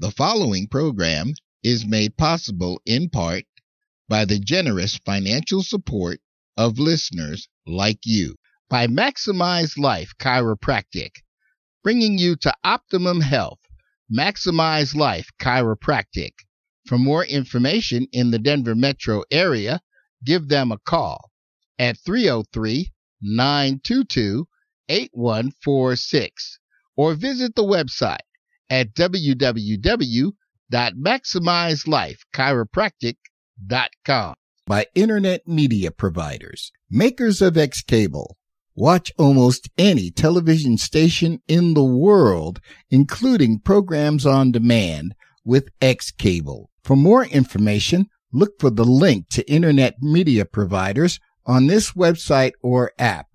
The following program is made possible in part by the generous financial support of listeners like you. By Maximize Life Chiropractic, bringing you to optimum health. Maximize Life Chiropractic. For more information in the Denver metro area, give them a call at 303 922 8146 or visit the website at www.maximizelifechiropractic.com. By internet media providers, makers of X Cable. Watch almost any television station in the world, including programs on demand with X Cable. For more information, look for the link to internet media providers on this website or app,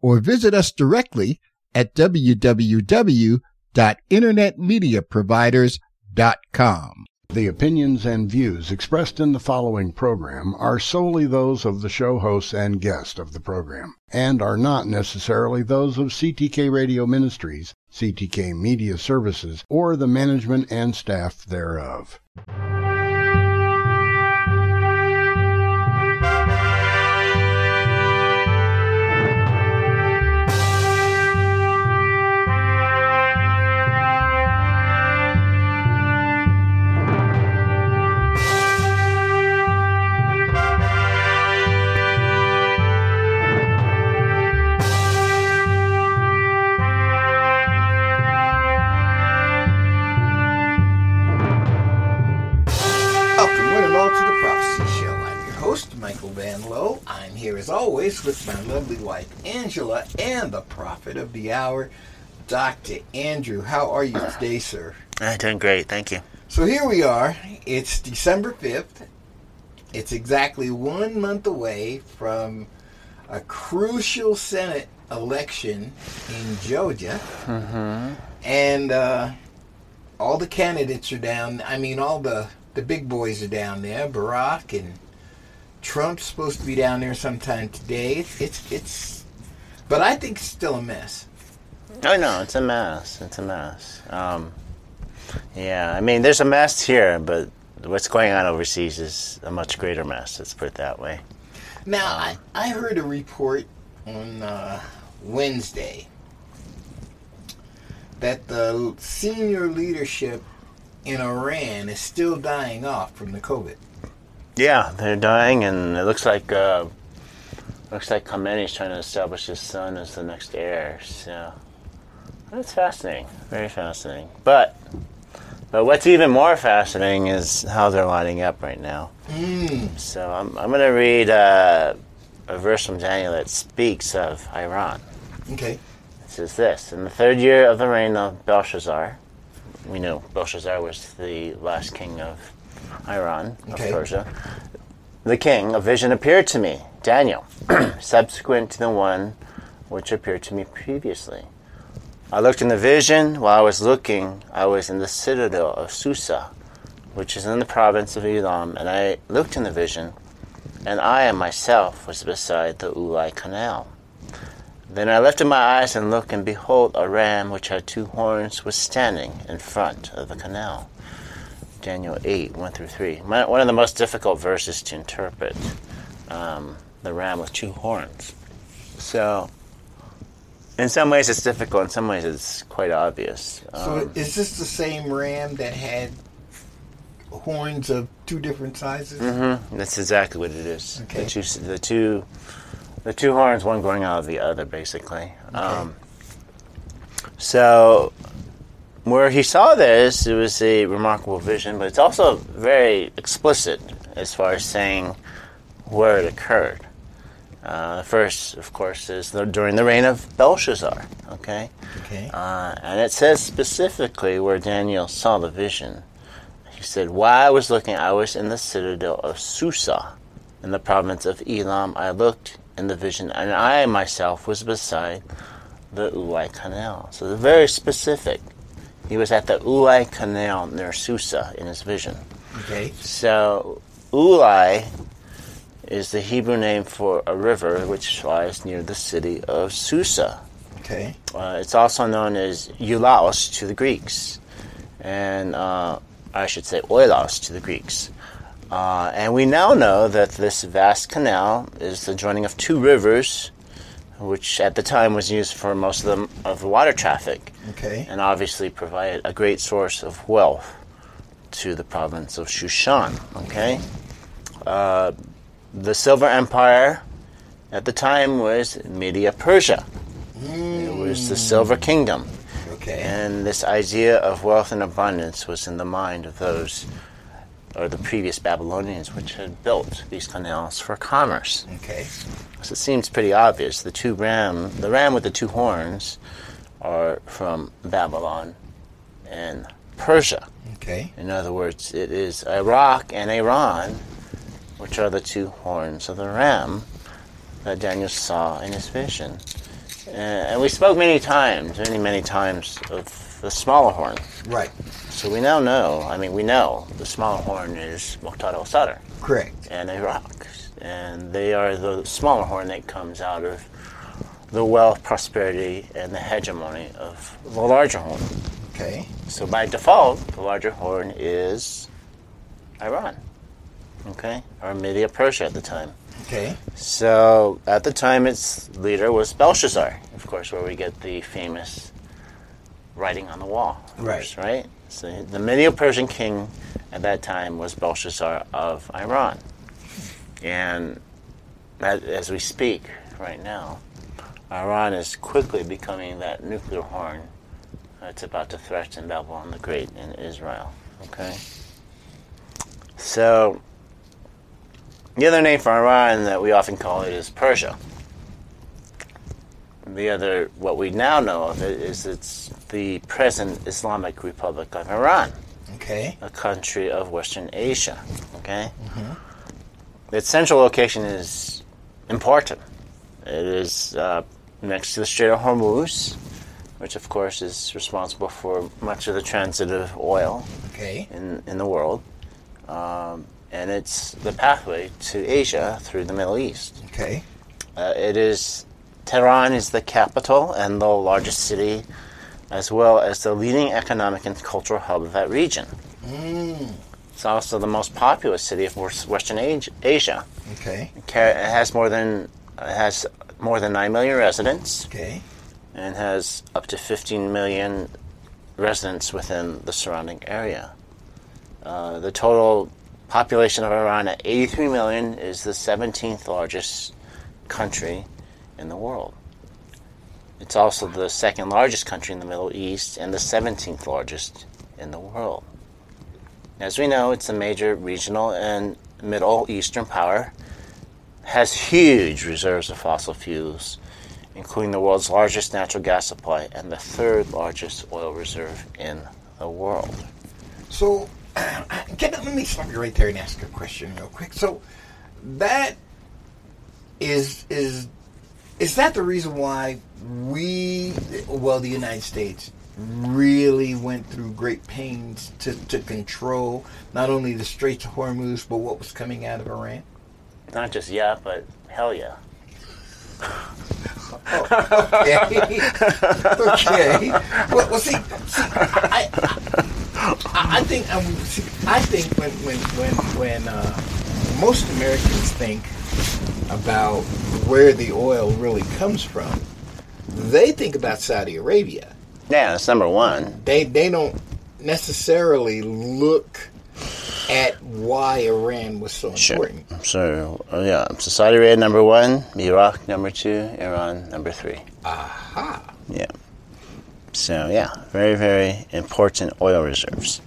or visit us directly at www.internetmediaproviders.com. The opinions and views expressed in the following program are solely those of the show hosts and guests of the program, and are not necessarily those of CTK Radio Ministries, CTK Media Services, or the management and staff thereof. With my lovely wife, Angela, and the prophet of the hour, Dr. Andrew. How are you today, sir? I'm doing great, thank you. So here we are. It's December 5th. It's exactly one month away from a crucial Senate election in Georgia. And uh, all the candidates are down. I mean, all the, the big boys are down there. Barack and Trump's supposed to be down there sometime today. It's, it's, it's but I think it's still a mess. Oh no, it's a mess. It's a mess. Um, yeah, I mean, there's a mess here, but what's going on overseas is a much greater mess. Let's put it that way. Now, I, I heard a report on uh, Wednesday that the senior leadership in Iran is still dying off from the COVID. Yeah, they're dying, and it looks like uh, looks like Khamenei's trying to establish his son as the next heir. So that's fascinating, very fascinating. But but what's even more fascinating is how they're lining up right now. Mm. So I'm I'm going to read uh, a verse from Daniel that speaks of Iran. Okay. It says this In the third year of the reign of Belshazzar, we know Belshazzar was the last king of Iran, Okay. of Persia. The king, a vision appeared to me, Daniel, subsequent to the one which appeared to me previously. I looked in the vision. While I was looking, I was in the citadel of Susa, which is in the province of Elam, and I looked in the vision, and I myself was beside the Ulai Canal. Then I lifted my eyes and looked, and behold, a ram which had two horns was standing in front of the canal. Daniel 8, 1 through 3. My- One of the most difficult verses to interpret um, the ram with two horns. So, in some ways it's difficult, in some ways it's quite obvious. So Um, is this the same ram that had horns of two different sizes? mhm, that's exactly what it is. Okay. The, two, the, two, the two horns, one going out of the other, basically. Um, so, where he saw this, it was a remarkable vision, but it's also very explicit as far as saying where it occurred. Uh, first, of course, is the, during the reign of Belshazzar. Okay, Okay. uh, and it says specifically where Daniel saw the vision. He said, "While I was looking, I was in the citadel of Susa, in the province of Elam. I looked in the vision, and I myself was beside the Ulai Canal. So they're very specific. He was at the Ulai Canal near Susa in his vision. Okay. So Ulai is the Hebrew name for a river which lies near the city of Susa. Okay. Uh, it's also known as Eulaos to the Greeks. And uh, I should say oilos to the Greeks. Uh, and we now know that this vast canal is the joining of two rivers, which at the time was used for most of the, of the water traffic, Okay. and obviously provided a great source of wealth to the province of Shushan. Okay, uh, the Silver Empire at the time was Media Persia. It was the Silver Kingdom. Okay. And this idea of wealth and abundance was in the mind of those, or the previous Babylonians, which had built these canals for commerce. Okay. So it seems pretty obvious. The two ram, the ram with the two horns, are from Babylon and Persia. Okay. In other words, it is Iraq and Iran, which are the two horns of the ram that Daniel saw in his vision. Uh, and we spoke many times, many, many times, of the smaller horn. Right. So we now know, I mean, we know the smaller horn is Muqtada al-Sadr Correct. and Iraq. And they are the smaller horn that comes out of the wealth, prosperity, and the hegemony of the larger horn. Okay. So by default, the larger horn is Iran. Okay? Or Media Persia at the time. Okay. So at the time, its leader was Belshazzar, of course, where we get the famous writing on the wall. Right. right? So the Medio Persian king at that time was Belshazzar of Iran. And as we speak right now, Iran is quickly becoming that nuclear horn that's about to threaten Babylon the Great in Israel. Okay? So, the other name for Iran that we often call it is Persia. The other, what we now know of it, is it's the present Islamic Republic of Iran, Okay. a country of Western Asia. Okay? Its central location is important. It is uh, next to the Strait of Hormuz, which of course is responsible for much of the transit of oil Okay. in, in the world. Um, and it's the pathway to Asia through the Middle East. Okay. Uh, it is Tehran is the capital and the largest city, as well as the leading economic and cultural hub of that region. Mm. It's also the most populous city of Western Asia. Okay. It has more than it has more than nine million residents Okay. and has up to 15 million residents within the surrounding area. Uh, the total population of Iran at 83 million is the 17th largest country in the world. It's also the second largest country in the Middle East and the 17th largest in the world. As we know, it's a major regional and Middle Eastern power, has huge reserves of fossil fuels, including the world's largest natural gas supply and the third largest oil reserve in the world. So, can, let me stop you right there and ask a question real quick. So, that is is is that the reason why we, well, the United States, really went through great pains to, to control not only the Straits of Hormuz, but what was coming out of Iran? Not just yeah, but hell yeah. Okay. okay. Well, well see, see, I, I, I think, um, see, I think when, when, when, when uh, most Americans think about where the oil really comes from, they think about Saudi Arabia. Yeah, that's number one. They, they don't necessarily look at why Iran was so Sure. important. So, uh, yeah, Saudi Arabia number one, Iraq number two, Iran number three. Aha. Yeah. So, yeah, very, very important oil reserves.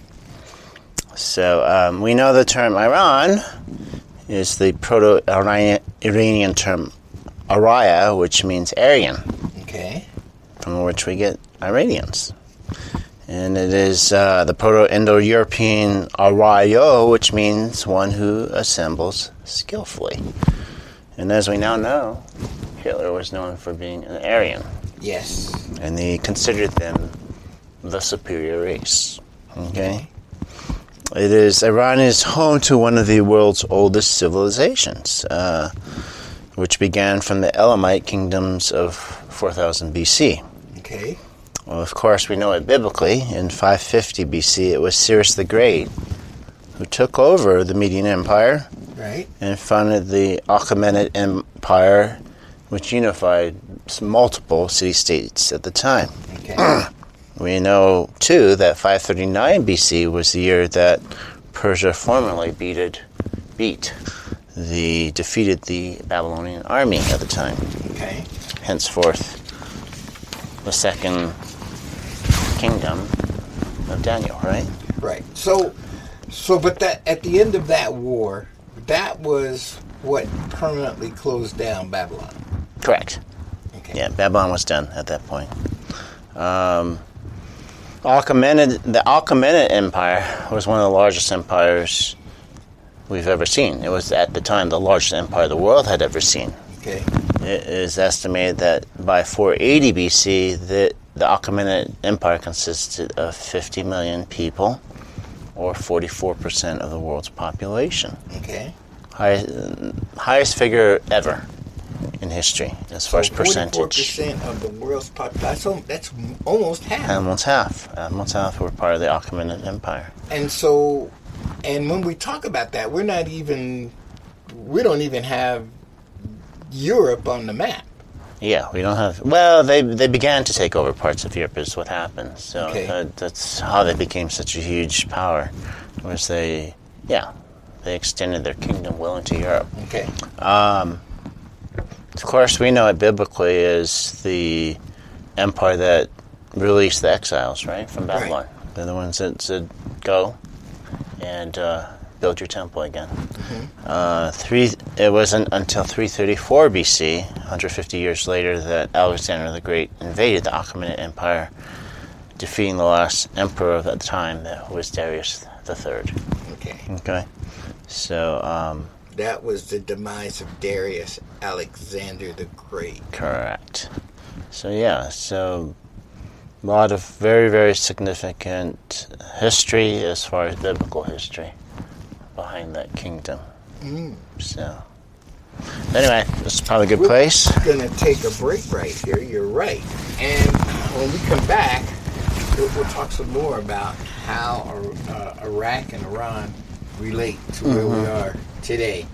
So, um, we know the term Iran is the Proto Iranian term Araya, which means Aryan, Okay. from which we get Iranians. And it is uh, the Proto Indo European Arayo, which means one who assembles skillfully. And as we now know, Hitler was known for being an Aryan Yes. and they considered them the superior race. Okay? It is Iran is home to one of the world's oldest civilizations, uh, which began from the Elamite kingdoms of 4000 BC. Okay. Well, of course, we know it biblically. In 550 BC, it was Cyrus the Great who took over the Median Empire Right. and founded the Achaemenid Empire, which unified multiple city states at the time. Okay. We know too that 539 BC was the year that Persia formally beated, beat the defeated the Babylonian army at the time. okay. Henceforth, the second kingdom of Daniel, right? Right. So, so, but that at the end of that war, that was what permanently closed down Babylon. Correct. Okay. Yeah, Babylon was done at that point. Um, Achaemenid, the Achaemenid Empire was one of the largest empires we've ever seen. It was at the time the largest empire the world had ever seen. Okay. It is estimated that by 480 BC, the, the Achaemenid Empire consisted of 50 million people, or 44% of the world's population. Okay. High, highest figure ever in history as far as Forty-four percentage. percent of the world's population. That's almost half. Almost half. Almost half were part of the Achaemenid Empire. And so, and when we talk about that, we're not even, we don't even have Europe on the map. Yeah, we don't have. Well, they they began to take over parts of Europe. Is what happened. So Okay. that, that's how they became such a huge power. Was they? Yeah, they extended their kingdom well into Europe. Okay. Um, Of course, we know it biblically is the empire that released the exiles, right, from Right. Babylon. They're the ones that said, "Go and uh, build your temple again." Uh, three. It wasn't until 334 BC, 150 years later, that Alexander the Great invaded the Achaemenid Empire, defeating the last emperor of that time, that was Darius the Third. Okay. Okay, so. Um, That was the demise of Darius Alexander the Great. Correct. So yeah, so a lot of very very significant history as far as biblical history behind that kingdom. So anyway, this is probably a good place. Gonna take a break right here. You're right. And when we come back, we'll, we'll talk some more about how uh, Iraq and Iran relate to where we mm-hmm. are today.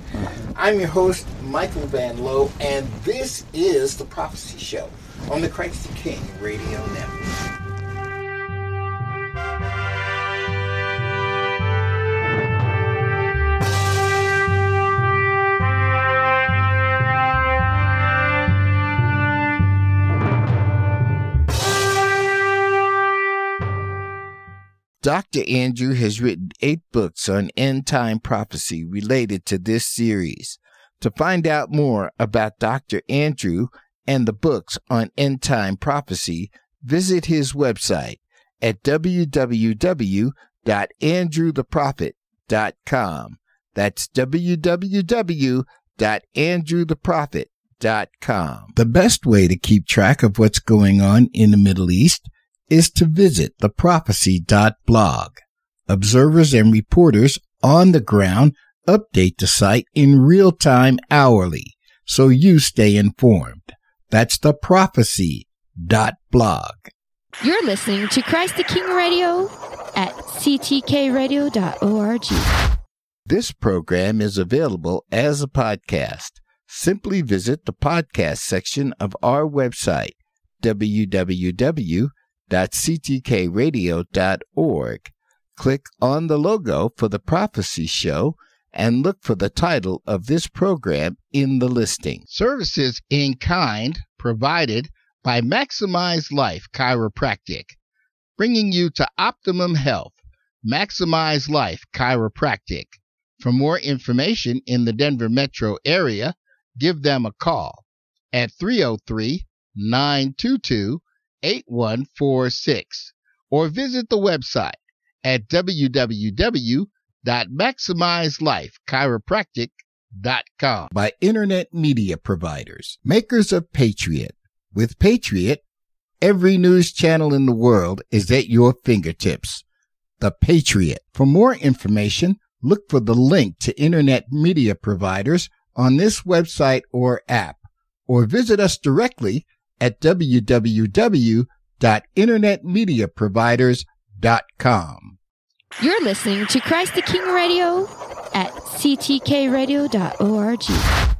I'm your host, Michael Van Lowe, and this is the Prophecy Show on the Christ the King Radio Network. Dr. Andrew has written eight books on end time prophecy related to this series. To find out more about Dr. Andrew and the books on end time prophecy, visit his website at www.andrewtheprophet.com. That's www.andrewtheprophet.com. The best way to keep track of what's going on in the Middle East is to visit theprophecy.blog. Observers and reporters on the ground update the site in real time hourly, so you stay informed. That's theprophecy.blog. You're listening to Christ the King Radio at ctkradio.org. This program is available as a podcast. Simply visit the podcast section of our website, www.ctkradio.org. Click on the logo for the Prophecy Show and look for the title of this program in the listing. Services in kind provided by Maximize Life Chiropractic, bringing you to optimum health. Maximize Life Chiropractic. For more information in the Denver metro area, give them a call at 303 922 8146 or visit the website at www.maximizelifechiropractic.com by internet media providers, makers of Patriot. With Patriot, every news channel in the world is at your fingertips. The Patriot. For more information, look for the link to internet media providers on this website or app, or visit us directly at www.internetmediaproviders.com. You're listening to Christ the King Radio at ctkradio.org.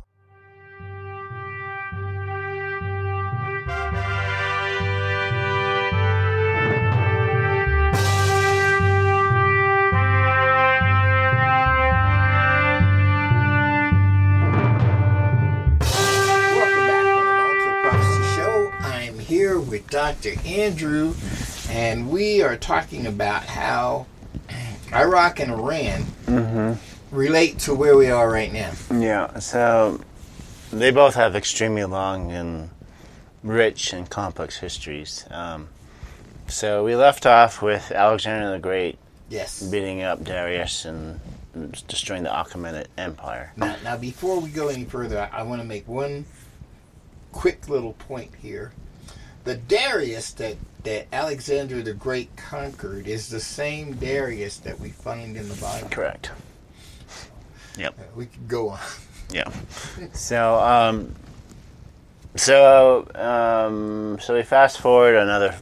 Dr. Andrew, and we are talking about how Iraq and Iran relate to where we are right now. Yeah, so they both have extremely long and rich and complex histories. Um, so we left off with Alexander the Great Yes. beating up Darius and destroying the Achaemenid Empire. Now, now before we go any further, I, I want to make one quick little point here. The Darius that, that Alexander the Great conquered is the same Darius that we find in the Bible. Correct. Uh, we could go on. Yeah. So, um, so, um, so we fast forward another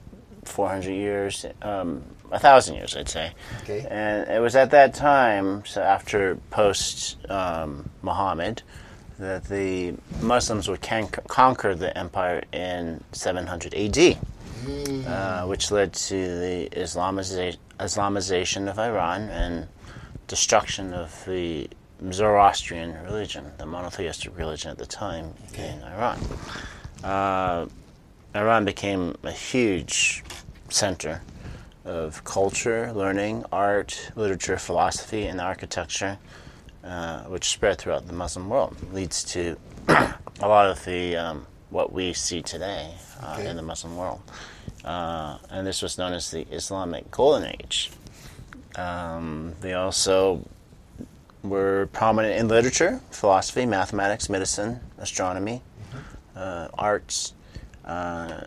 400 years, um, a thousand years, I'd say. Okay. And it was at that time, so after post um, Muhammad, that the Muslims would can- conquer the empire in 700 AD, uh, which led to the Islamiza- Islamization of Iran and destruction of the Zoroastrian religion, the monotheistic religion at the time in Iran. Uh, Iran became a huge center of culture, learning, art, literature, philosophy, and architecture, uh, which spread throughout the Muslim world, leads to a lot of the um, what we see today uh, Okay. in the Muslim world. Uh, and this was known as the Islamic Golden Age. Um, they also were prominent in literature, philosophy, mathematics, medicine, astronomy, uh, arts. Uh,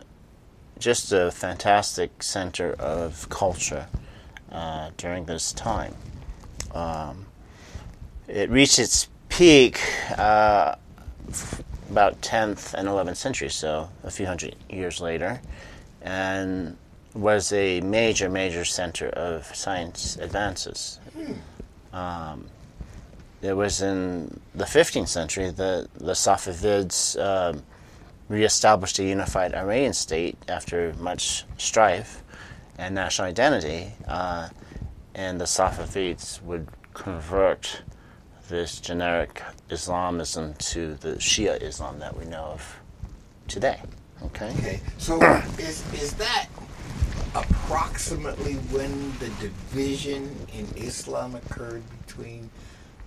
just a fantastic center of culture uh, during this time. Um, it reached its peak uh, about 10th and 11th century, so a few hundred years later, and was a major, major center of science advances. Um, it was in the 15th century that the Safavids um, reestablished a unified Iranian state after much strife and national identity, uh, and the Safavids would convert this generic Islamism to the Shia Islam that we know of today. Okay. Okay, so is is that approximately when the division in Islam occurred between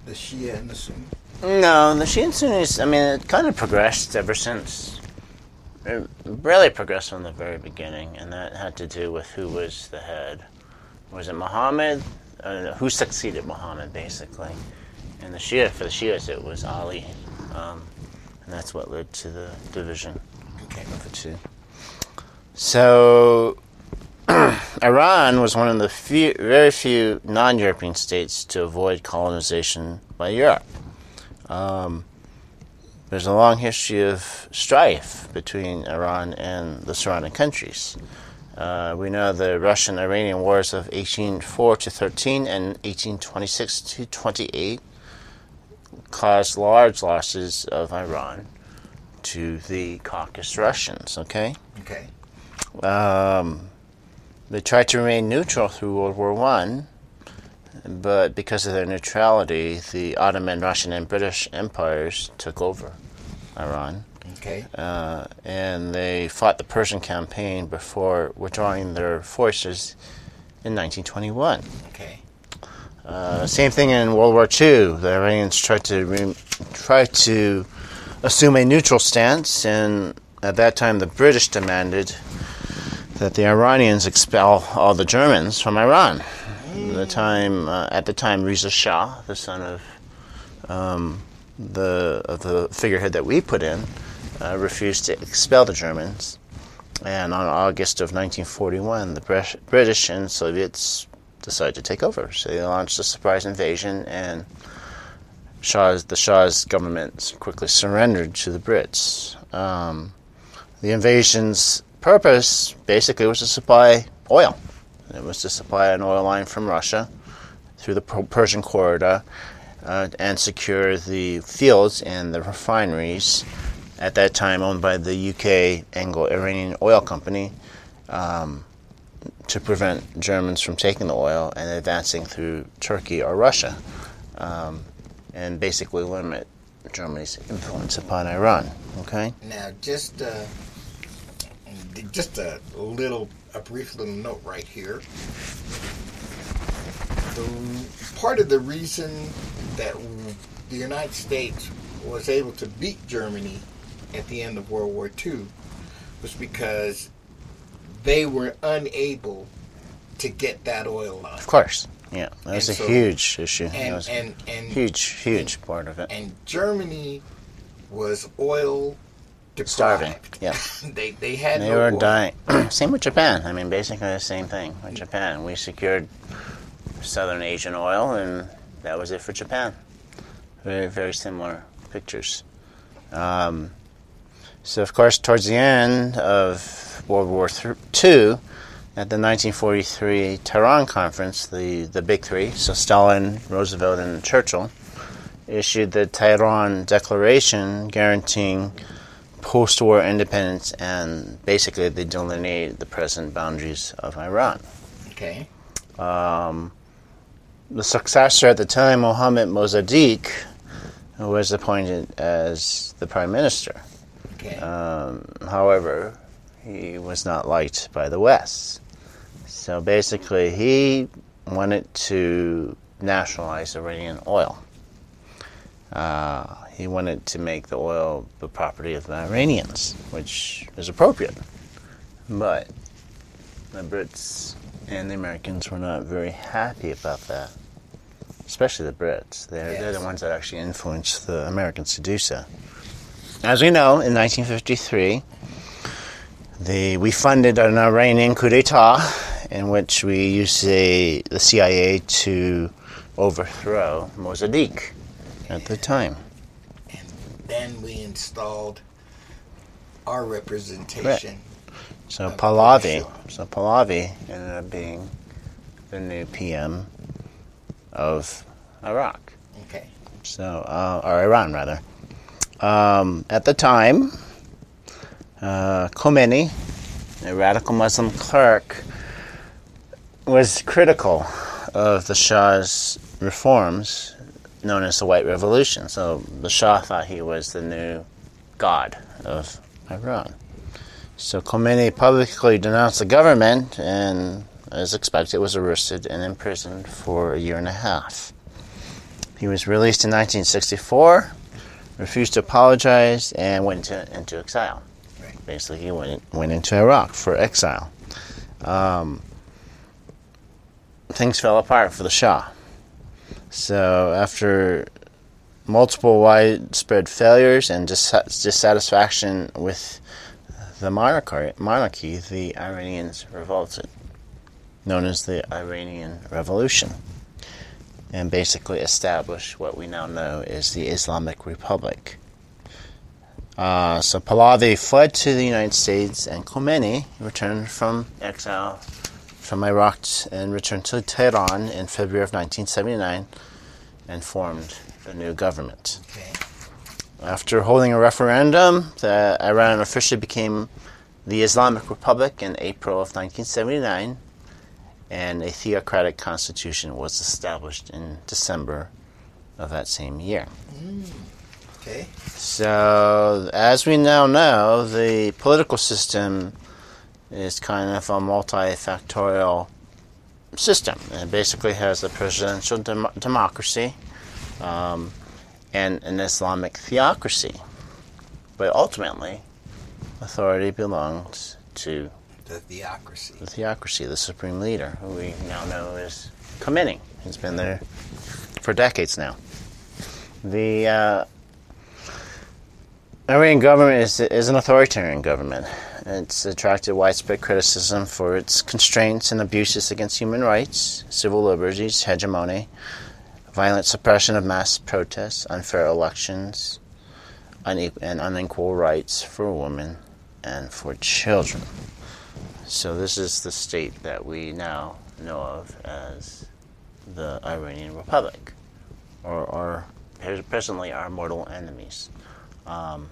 the Shia and the Sunni? No, the Shia and Sunnis, I mean, it kind of progressed ever since. It really progressed from the very beginning, and that had to do with who was the head. Was it Muhammad? Uh, who succeeded Muhammad, basically. And the Shia, for the Shias, it was Ali. Um, and that's what led to the division Okay. of the two. So, Iran was one of the few, very few non European states to avoid colonization by Europe. Um, there's a long history of strife between Iran and the surrounding countries. Uh, we know the Russian Iranian wars of 1804 to 13 and 1826 to 28 caused large losses of Iran to the Caucasus Russians, okay? Okay. Um, they tried to remain neutral through World War One, but because of their neutrality, the Ottoman, Russian, and British empires took over Iran, Okay. uh, and they fought the Persian campaign before withdrawing their forces in 1921. Okay. Uh, same thing in World War II. The Iranians tried to re- try to assume a neutral stance, and at that time, the British demanded that the Iranians expel all the Germans from Iran. The time, uh, at the time, Reza Shah, the son of um, the of the figurehead that we put in, uh, refused to expel the Germans. And on August of 1941, the British and Soviets decided to take over. So they launched a surprise invasion, and Shah's, the Shah's government quickly surrendered to the Brits. Um, the invasion's purpose basically was to supply oil. It was to supply an oil line from Russia through the Persian corridor uh, and secure the fields and the refineries at that time owned by the UK Anglo-Iranian Oil Company um, to prevent Germans from taking the oil and advancing through Turkey or Russia, um, and basically limit Germany's influence upon Iran. Okay. Now, just uh, just a little, a brief little note right here. The, part of the reason that the United States was able to beat Germany at the end of World War II was because they were unable to get that oil line. Of course. Yeah, that was And a so- huge issue. And, that was and, and, huge, huge part of it. and Germany was oil deprived. Starving. Yeah. they, they had They no were oil. dying. same with Japan. I mean, basically the same thing with Japan. We secured Southern Asian oil, and that was it for Japan. Very, very similar pictures. Um, so, of course, towards the end of World War II, at the 1943 Tehran Conference, the, the big three, so Stalin, Roosevelt, and Churchill, issued the Tehran Declaration guaranteeing post war independence and basically they delineated the present boundaries of Iran. Okay. Um, the successor at the time, Mohammad Mossadegh, was appointed as the prime minister. Okay. Um, however, he was not liked by the West. So basically, he wanted to nationalize Iranian oil. Uh, he wanted to make the oil the property of the Iranians, which is appropriate. But the Brits and the Americans were not very happy about that, especially the Brits. They're, they're the ones that actually influenced the Americans to do so. As we know, in 1953, the, we funded an Iranian coup d'etat in which we used the, the CIA to overthrow Mossadegh at the time. and then we installed our representation. So Of Pahlavi, so Pahlavi ended up being the new PM of Iraq. Okay. So, uh, or Iran rather. Um, at the time, uh, Khomeini, a radical Muslim cleric, was critical of the Shah's reforms, known as the White Revolution. So the Shah thought he was the new god of Iran. So Khomeini publicly denounced the government and, as expected, was arrested and imprisoned for a year and a half. He was released in 1964, refused to apologize, and went into, into exile. Basically, he went, went into Iraq for exile. Um, things fell apart for the Shah. So, after multiple widespread failures and dis- dissatisfaction with the monarchy, monarchy, the Iranians revolted, known as the Iranian Revolution, and basically established what we now know as the Islamic Republic. Uh, so Pahlavi fled to the United States, and Khomeini returned from exile from Iraq and returned to Tehran in February of 1979 and formed a new government. Okay. After holding a referendum, the Iran officially became the Islamic Republic in April of 1979, and a theocratic constitution was established in December of that same year. Okay. So, as we now know, the political system is kind of a multifactorial system. It basically has a presidential dem- democracy um, and an Islamic theocracy. But ultimately, authority belongs to The theocracy. the theocracy, the supreme leader, who we now know is Khomeini. He's been there for decades now. The uh, Iranian government is, is an authoritarian government. It's attracted widespread criticism for its constraints and abuses against human rights, civil liberties, hegemony, violent suppression of mass protests, unfair elections, and unequal rights for women and for children. So this is the state that we now know of as the Iranian Republic, or, or presently our mortal enemies. Um,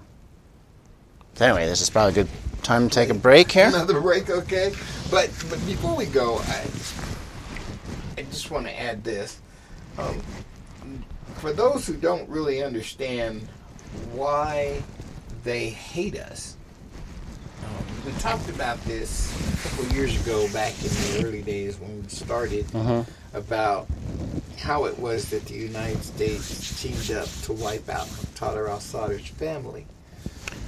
so anyway, this is probably a good time to take a break here. Another break, okay? But but before we go, I I just want to add this. Um, for those who don't really understand why they hate us, um, we talked about this a couple years ago, back in the early days when we started, Uh-huh. about how it was that the United States teamed up to wipe out Muqtada al-Sadr's family.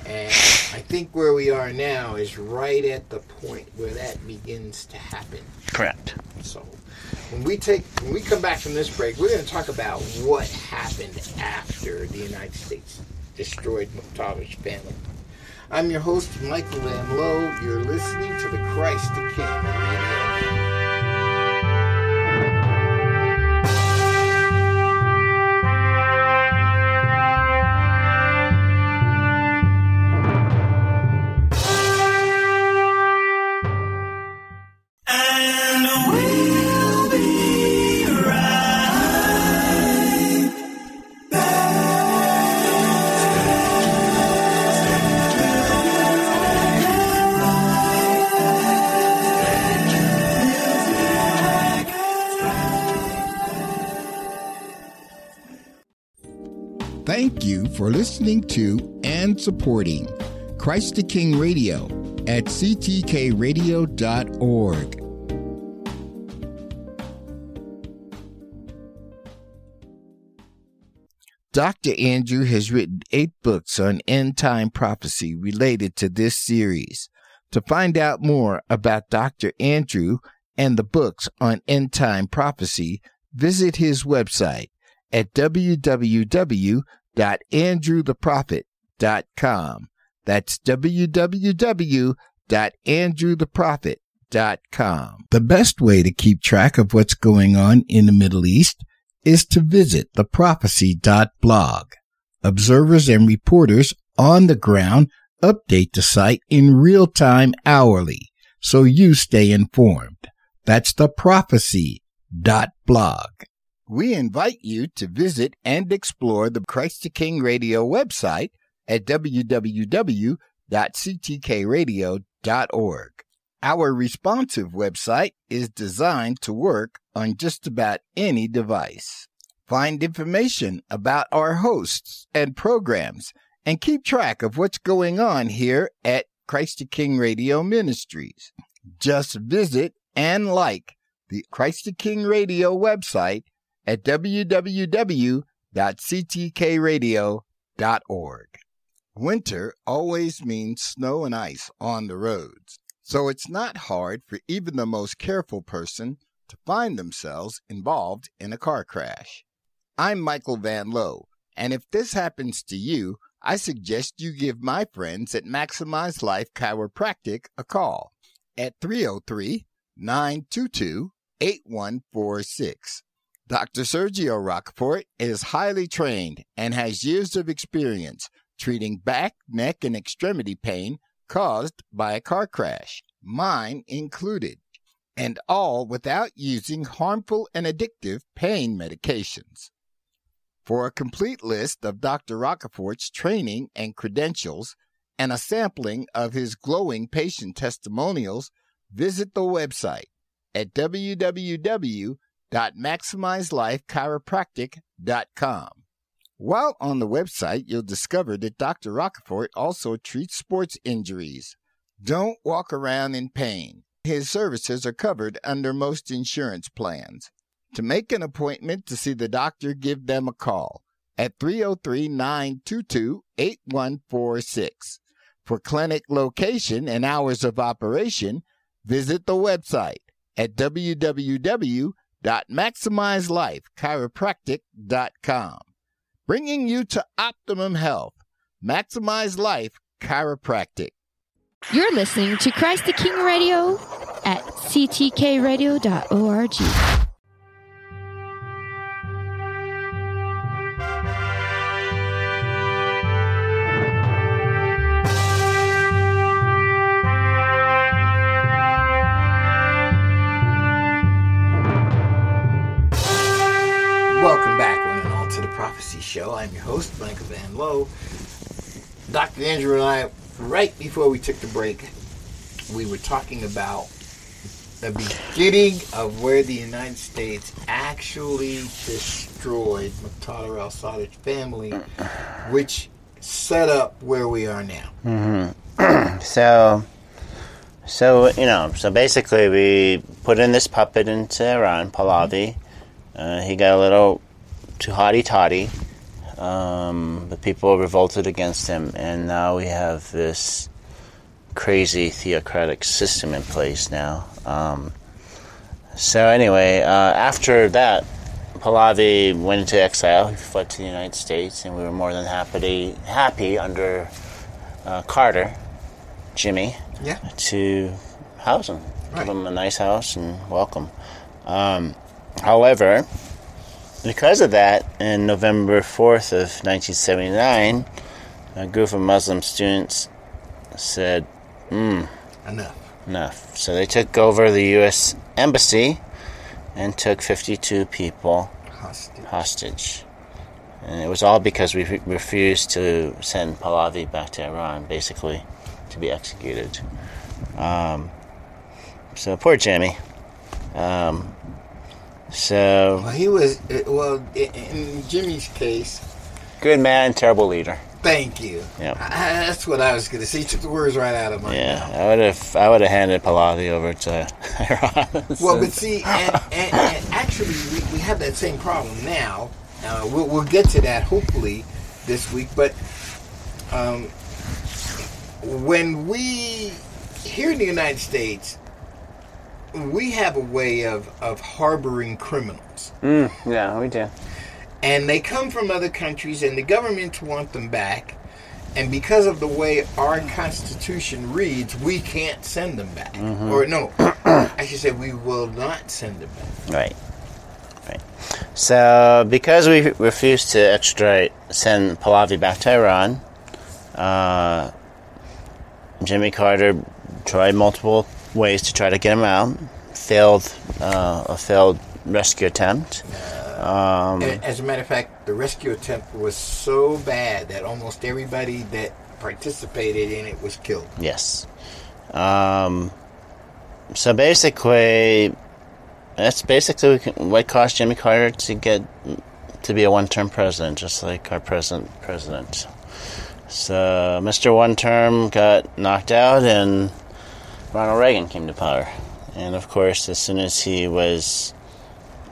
And I think where we are now is right at the point where that begins to happen. Correct. So when we take when we come back from this break, we're going to talk about what happened after the United States destroyed Muqtada's family. I'm your host, Michael Van Lowe. You're listening to the Christ the King listening to and supporting Christ the King Radio at ctkradio.org. Dr. Andrew has written eight books on end time prophecy related to this series. To find out more about Dr. Andrew and the books on end time prophecy, visit his website at www.andrewtheprophet.com. That's www.andrewtheprophet.com. The best way to keep track of what's going on in the Middle East is to visit theprophecy.blog. Observers and reporters on the ground update the site in real time hourly, so you stay informed. That's theprophecy.blog. We invite you to visit and explore the Christ the King Radio website at www.ctkradio.org. Our responsive website is designed to work on just about any device. Find information about our hosts and programs and keep track of what's going on here at Christ the King Radio Ministries. Just visit and like the Christ the King Radio website at www.ctkradio.org. Winter always means snow and ice on the roads, so it's not hard for even the most careful person to find themselves involved in a car crash. I'm Michael Van Lowe, and if this happens to you, I suggest you give my friends at Maximize Life Chiropractic a call at 303 922 8146. Dr. Sergio Rockport is highly trained and has years of experience treating back, neck, and extremity pain caused by a car crash, mine included, and all without using harmful and addictive pain medications. For a complete list of Dr. Rockefort's training and credentials and a sampling of his glowing patient testimonials, visit the website at www.maximizelifechiropractic.com. While on the website, you'll discover that Dr. Rockefort also treats sports injuries. Don't walk around in pain. His services are covered under most insurance plans. To make an appointment to see the doctor, give them a call at 303 922 8146. For clinic location and hours of operation, visit the website at www.maximizelifechiropractic.com. Bringing you to optimum health. Maximize Life Chiropractic. You're listening to Christ the King Radio at ctkradio.org. Lowe. Dr. Andrew and I, right before we took the break, we were talking about the beginning of where the United States actually destroyed Muqtada al-Sadr's family, which set up where we are now. So, so you know, so basically, we put in this puppet into Iran, Pahlavi. Uh, he got a little too hotty toddy. Um, the people revolted against him, and now we have this crazy theocratic system in place now. Um, so anyway, uh, after that, Pahlavi went into exile. He fled to the United States, and we were more than happy happy under uh, Carter, Jimmy, Yeah. to house him, Right. give him a nice house and welcome. Um, however, because of that, in November 4th of 1979, a group of Muslim students said, Enough. enough. So they took over the U.S. Embassy and took 52 people Hostage. hostage. And it was all because we re- refused to send Pahlavi back to Iran, basically, to be executed. Um, so poor Jimmy. Um, so Well, he was, uh, well, in Jimmy's case, good man, terrible leader. thank you. Yeah. That's what I was going to say. You took the words right out of my Yeah, mouth. Yeah, I would have. I would have handed Pahlavi over to Iran. Well, but see, and, and, and actually, we, we have that same problem now. Uh, we'll, we'll get to that hopefully this week. But um, when we here in the United States, we have a way of, of harboring criminals. Mm, yeah, we do. and they come from other countries and the governments want them back and because of the way our constitution reads we can't send them back or no i should say we will not send them back Right. Right. So, because we refused to extradite, send Pahlavi back to Iran, uh, Jimmy Carter tried multiple ways to try to get him out. Failed, uh, a failed rescue attempt. Um, as a matter of fact the rescue attempt was so bad that almost everybody that participated in it was killed Yes. Um, so basically, that's basically what caused Jimmy Carter to get to be a one-term president, just like our present president. So Mr. One Term got knocked out, and Ronald Reagan came to power. And of course, as soon as he was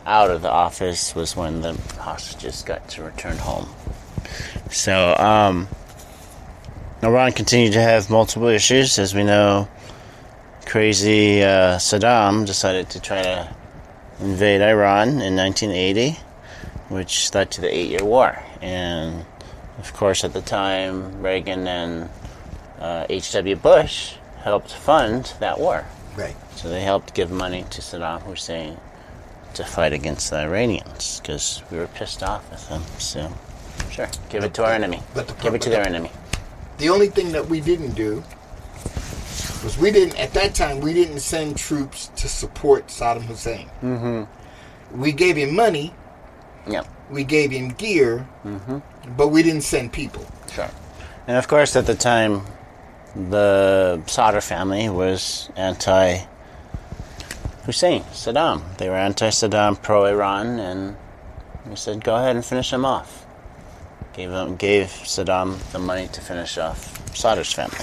out of the office, was when the hostages got to return home. So, um, Iran continued to have multiple issues. As we know, crazy uh, Saddam decided to try to invade Iran in 1980, which led to the Eight Year War. And of course, at the time, Reagan and H.W. Bush helped fund that war. right So they helped give money to Saddam Hussein to fight against the Iranians because we were pissed off with them. So, sure, give it to our enemy. but the Give it to their enemy. the only thing that we didn't do was we didn't at that time we didn't send troops to support saddam hussein mm-hmm. we gave him money Yep. we gave him gear mm-hmm. but we didn't send people Sure. And of course, at the time, the Sadr family was anti Hussein, Saddam. They were anti Saddam, pro Iran, and we said, go ahead and finish him off. Gave, him, gave Saddam the money to finish off Sadr's family.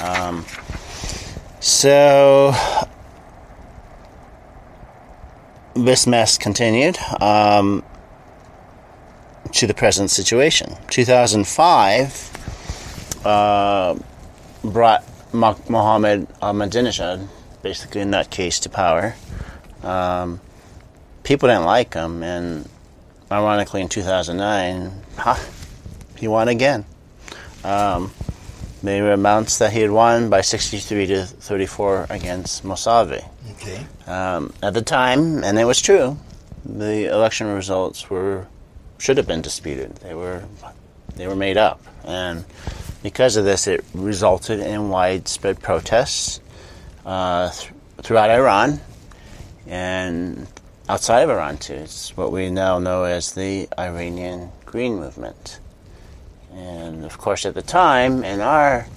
Um, so, this mess continued. Um, to the present situation. 2005 uh, brought Mohammed Ahmadinejad, basically in that case, to power. Um, people didn't like him, and ironically, in 2009, ha, he won again. Um, they announced that he had won by 63 to 34 against Mousavi. okay Um, at the time, and it was true, the election results were should have been disputed. They were they were made up, and because of this, it resulted in widespread protests uh, th- throughout Iran, and outside of Iran too. It's what we now know as the Iranian Green Movement. And of course, at the time, in our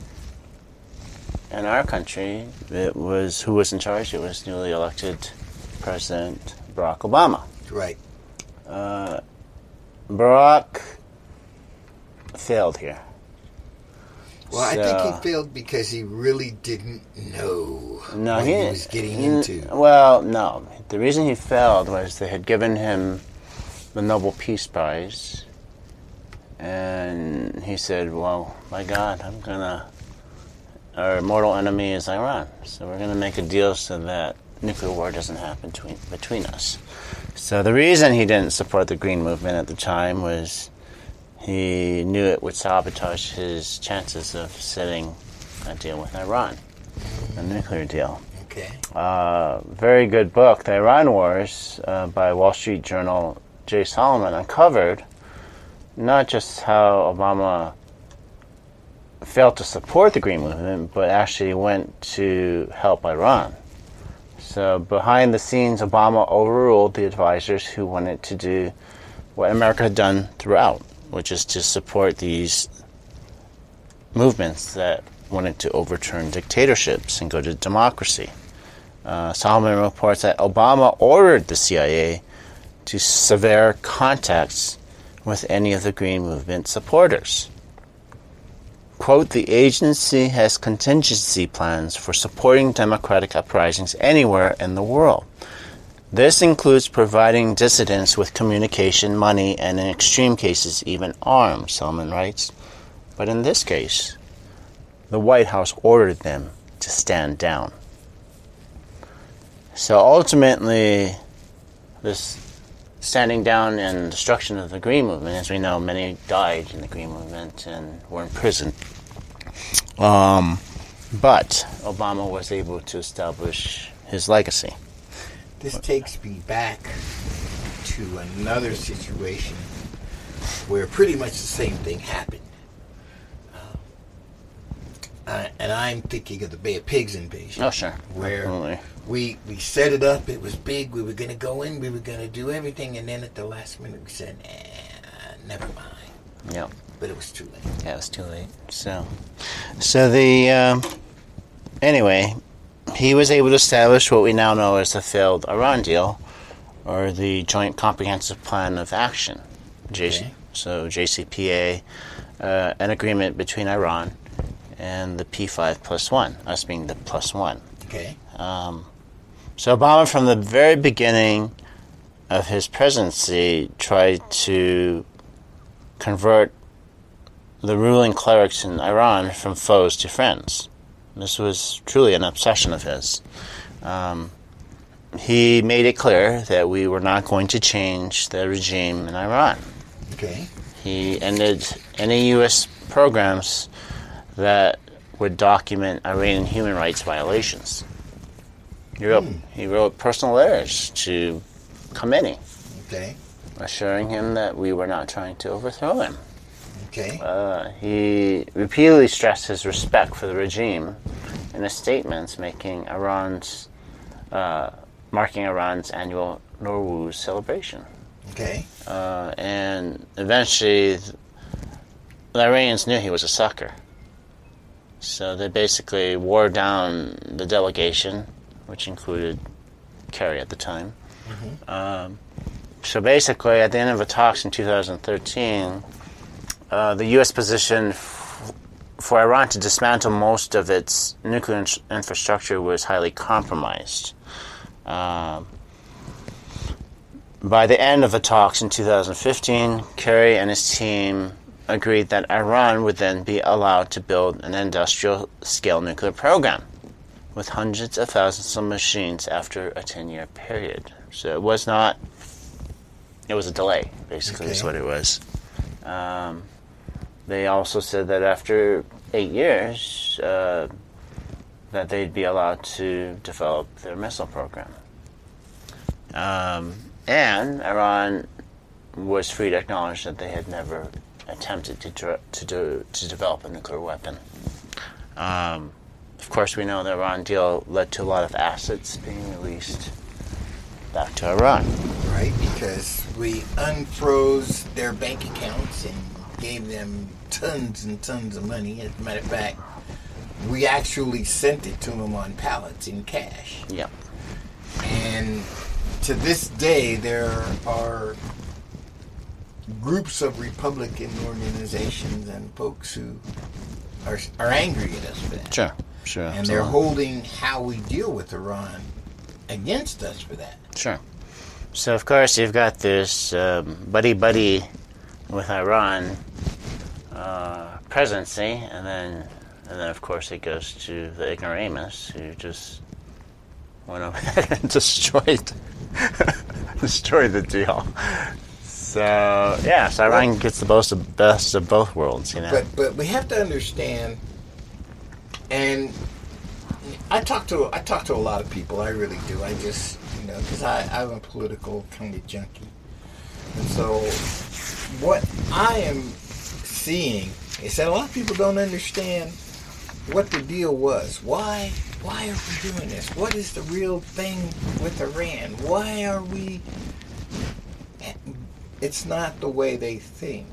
in our country, it was who was in charge. It was newly elected President Barack Obama. Right. Uh, Barack failed here. Well, I think he failed because he really didn't know No, what he, he, was getting into. Well, no. The reason he failed was they had given him the Nobel Peace Prize, and he said, "Well, my God, I'm gonna. Our mortal enemy is Iran, so we're gonna make a deal so that nuclear war doesn't happen between between us." So the reason he didn't support the Green Movement at the time was he knew it would sabotage his chances of setting a deal with Iran, a nuclear deal Okay. uh, very good book, The Iran Wars, uh, by Wall Street Journal Jay Solomon, uncovered not just how Obama failed to support the Green Movement, but actually went to help Iran. So, behind the scenes, Obama overruled the advisors who wanted to do what America had done throughout, which is to support these movements that wanted to overturn dictatorships and go to democracy. Uh, Solomon reports that Obama ordered the CIA to sever contacts with any of the Green Movement supporters. Quote, the agency has contingency plans for supporting democratic uprisings anywhere in the world. This includes providing dissidents with communication, money, and in extreme cases, even arms, Solomon writes. But in this case, the White House ordered them to stand down. So ultimately, this standing down and destruction of the Green Movement, as we know, many died in the Green Movement and were in prison. Um, but Obama was able to establish his legacy. This takes me back to another situation where pretty much the same thing happened. Uh, and I'm thinking of the Bay of Pigs invasion. Oh, sure. Where Absolutely. we we set it up. It was big. We were going to go in. We were going to do everything, and then at the last minute, we said, eh, "Never mind." Yeah. But it was too late. Yeah, it was too late. So, so the um, anyway, he was able to establish what we now know as the failed Iran deal, or the Joint Comprehensive Plan of Action, JC, Okay. so JCPA, uh, an agreement between Iran and the P5 plus one, us being the plus one. Okay. Um, so Obama, from the very beginning of his presidency, tried to convert the ruling clerics in Iran from foes to friends. This was truly an obsession of his. Um, he made it clear that we were not going to change the regime in Iran. Okay. He ended any U.S. programs that would document Iranian human rights violations. He wrote, he wrote personal letters to Khomeini, Okay. assuring him that we were not trying to overthrow him. Okay. Uh, he repeatedly stressed his respect for the regime in his statements, making Iran's uh, marking Iran's annual Nowruz celebration. Okay. Uh, and eventually, the Iranians knew he was a sucker. So they basically wore down the delegation, which included Kerry at the time. Um, so basically, at the end of the talks in 2013, uh, the U.S. position f- for Iran to dismantle most of its nuclear in- infrastructure was highly compromised. Um, by the end of the talks in 2015, Kerry and his team agreed that Iran would then be allowed to build an industrial scale nuclear program with hundreds of thousands of machines after a 10 year period. So it was not, it was a delay, basically, is what it was. Um, they also said that after eight years, uh, that they'd be allowed to develop their missile program. Um, and Iran was free to acknowledge that they had never attempted to dr- to do to develop a nuclear weapon. Um, of course, we know the Iran deal led to a lot of assets being released back to Iran. right? Because we unfroze their bank accounts and gave them tons and tons of money. As a matter of fact, we actually sent it to them on pallets in cash. Yep. And to this day, there are groups of Republican organizations and folks who are, are angry at us for that. Sure. Sure. And they're holding how we deal with Iran against us for that. Sure. So of course you've got this um, buddy buddy with Iran uh, presidency, and then and then of course it goes to the ignoramus who just went over there and destroyed destroyed the deal. So yeah, so Iran gets the most of best of both worlds, you know. But but we have to understand, and I talk to I talk to a lot of people. I really do. I just you know because I I'm a political kind of junkie, and so what I am seeing is that a lot of people don't understand what the deal was. Why why are we doing this? What is the real thing with Iran? Why are we? It's not the way they think.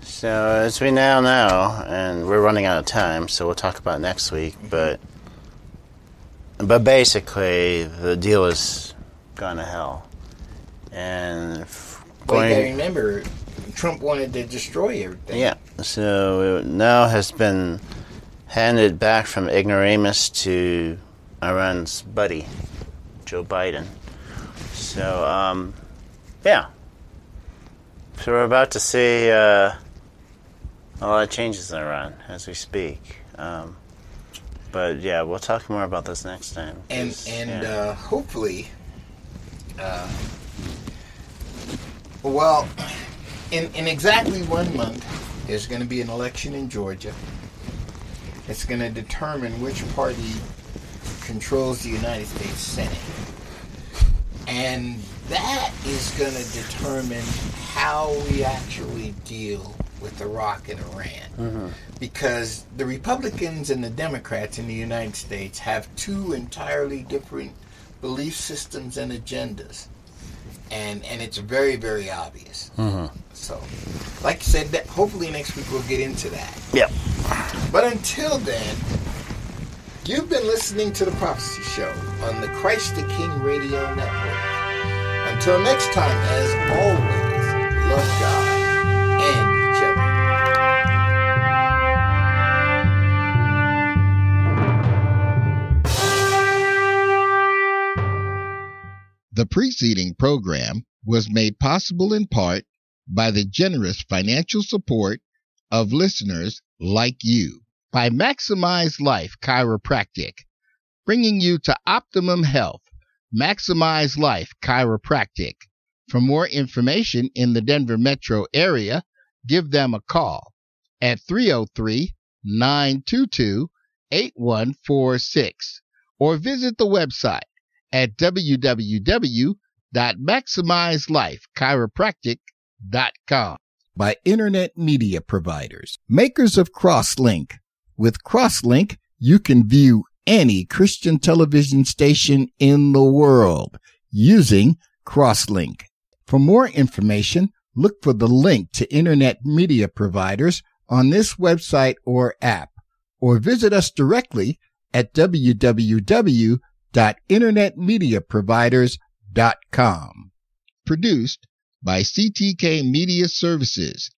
So as we now know, and we're running out of time, so we'll talk about next week. Mm-hmm. But but basically, the deal is gone to hell, and you going remember, Trump wanted to destroy everything. yeah. So it now has been handed back from ignoramus to Iran's buddy, Joe Biden. So um, yeah. So we're about to see. Uh, a lot of changes in Iran as we speak. Um, but yeah, we'll talk more about this next time. and and yeah. uh, hopefully, uh, well, in in exactly one month, there's going to be an election in Georgia. It's going to determine which party controls the United States Senate, and that is going to determine how we actually deal with Iraq and Iran. Mm-hmm. Because the Republicans and the Democrats in the United States have two entirely different belief systems and agendas, and and it's very very obvious. Mm-hmm. So, like I said, that hopefully next week we'll get into that. Yep. But until then, you've been listening to the Prophecy Show on the Christ the King Radio Network. Until next time, as always, love God preceding program was made possible in part by the generous financial support of listeners like you. By Maximize Life Chiropractic, bringing you to optimum health. Maximize Life Chiropractic. For more information in the Denver metro area, give them a call at 303 922 8146 or visit the website at www.maximizelifechiropractic.com. By Internet Media Providers, makers of Crosslink. With Crosslink, you can view any Christian television station in the world using Crosslink. For more information, look for the link to Internet Media Providers on this website or app, or visit us directly at www.internetmediaproviders.com. Produced by CTK Media Services